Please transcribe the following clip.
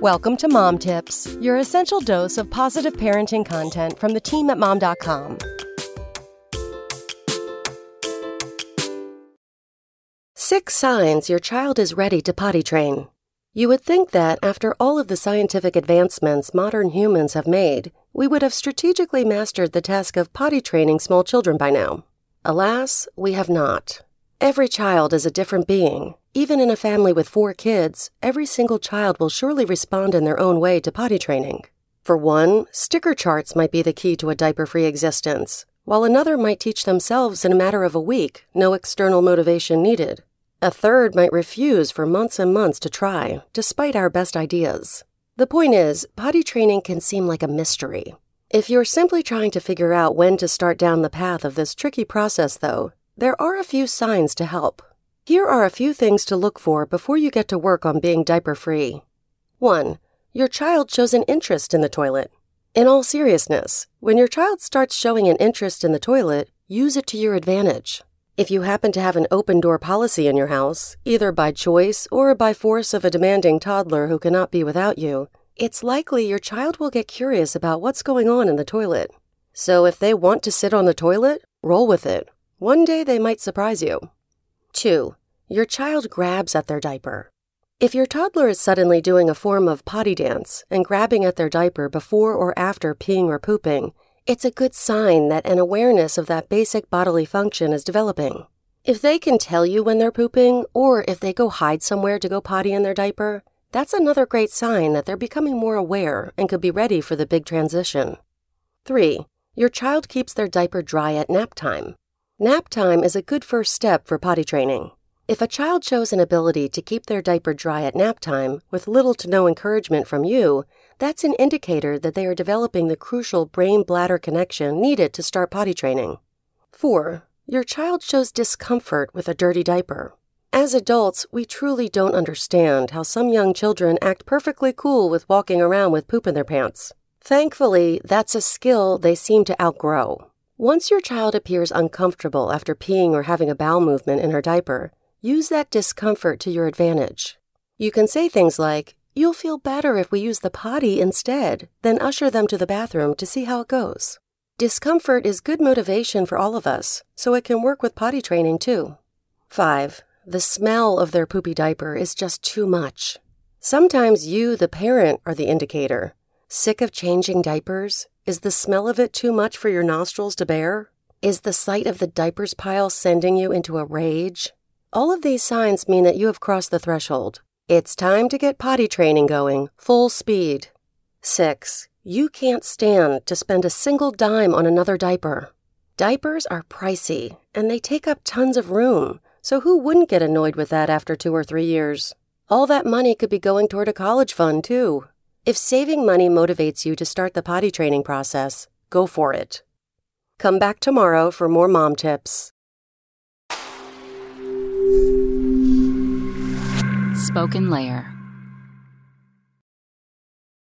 Welcome to Mom Tips, your essential dose of positive parenting content from the team at mom.com. Six signs your child is ready to potty train. You would think that after all of the scientific advancements modern humans have made, we would have strategically mastered the task of potty training small children by now. Alas, we have not. Every child is a different being. Even in a family with four kids, every single child will surely respond in their own way to potty training. For one, sticker charts might be the key to a diaper free existence, while another might teach themselves in a matter of a week, no external motivation needed. A third might refuse for months and months to try, despite our best ideas. The point is, potty training can seem like a mystery. If you're simply trying to figure out when to start down the path of this tricky process, though, there are a few signs to help. Here are a few things to look for before you get to work on being diaper free. 1. Your child shows an interest in the toilet. In all seriousness, when your child starts showing an interest in the toilet, use it to your advantage. If you happen to have an open door policy in your house, either by choice or by force of a demanding toddler who cannot be without you, it's likely your child will get curious about what's going on in the toilet. So if they want to sit on the toilet, roll with it one day they might surprise you. 2. Your child grabs at their diaper. If your toddler is suddenly doing a form of potty dance and grabbing at their diaper before or after peeing or pooping, it's a good sign that an awareness of that basic bodily function is developing. If they can tell you when they're pooping, or if they go hide somewhere to go potty in their diaper, that's another great sign that they're becoming more aware and could be ready for the big transition. 3. Your child keeps their diaper dry at nap time. Nap time is a good first step for potty training. If a child shows an ability to keep their diaper dry at nap time with little to no encouragement from you, that's an indicator that they are developing the crucial brain bladder connection needed to start potty training. 4. Your child shows discomfort with a dirty diaper. As adults, we truly don't understand how some young children act perfectly cool with walking around with poop in their pants. Thankfully, that's a skill they seem to outgrow. Once your child appears uncomfortable after peeing or having a bowel movement in her diaper, use that discomfort to your advantage. You can say things like, You'll feel better if we use the potty instead, then usher them to the bathroom to see how it goes. Discomfort is good motivation for all of us, so it can work with potty training too. 5. The smell of their poopy diaper is just too much. Sometimes you, the parent, are the indicator. Sick of changing diapers? Is the smell of it too much for your nostrils to bear? Is the sight of the diapers pile sending you into a rage? All of these signs mean that you have crossed the threshold. It's time to get potty training going, full speed. 6. You can't stand to spend a single dime on another diaper. Diapers are pricey, and they take up tons of room, so who wouldn't get annoyed with that after two or three years? All that money could be going toward a college fund, too. If saving money motivates you to start the potty training process, go for it. Come back tomorrow for more mom tips. SpokenLayer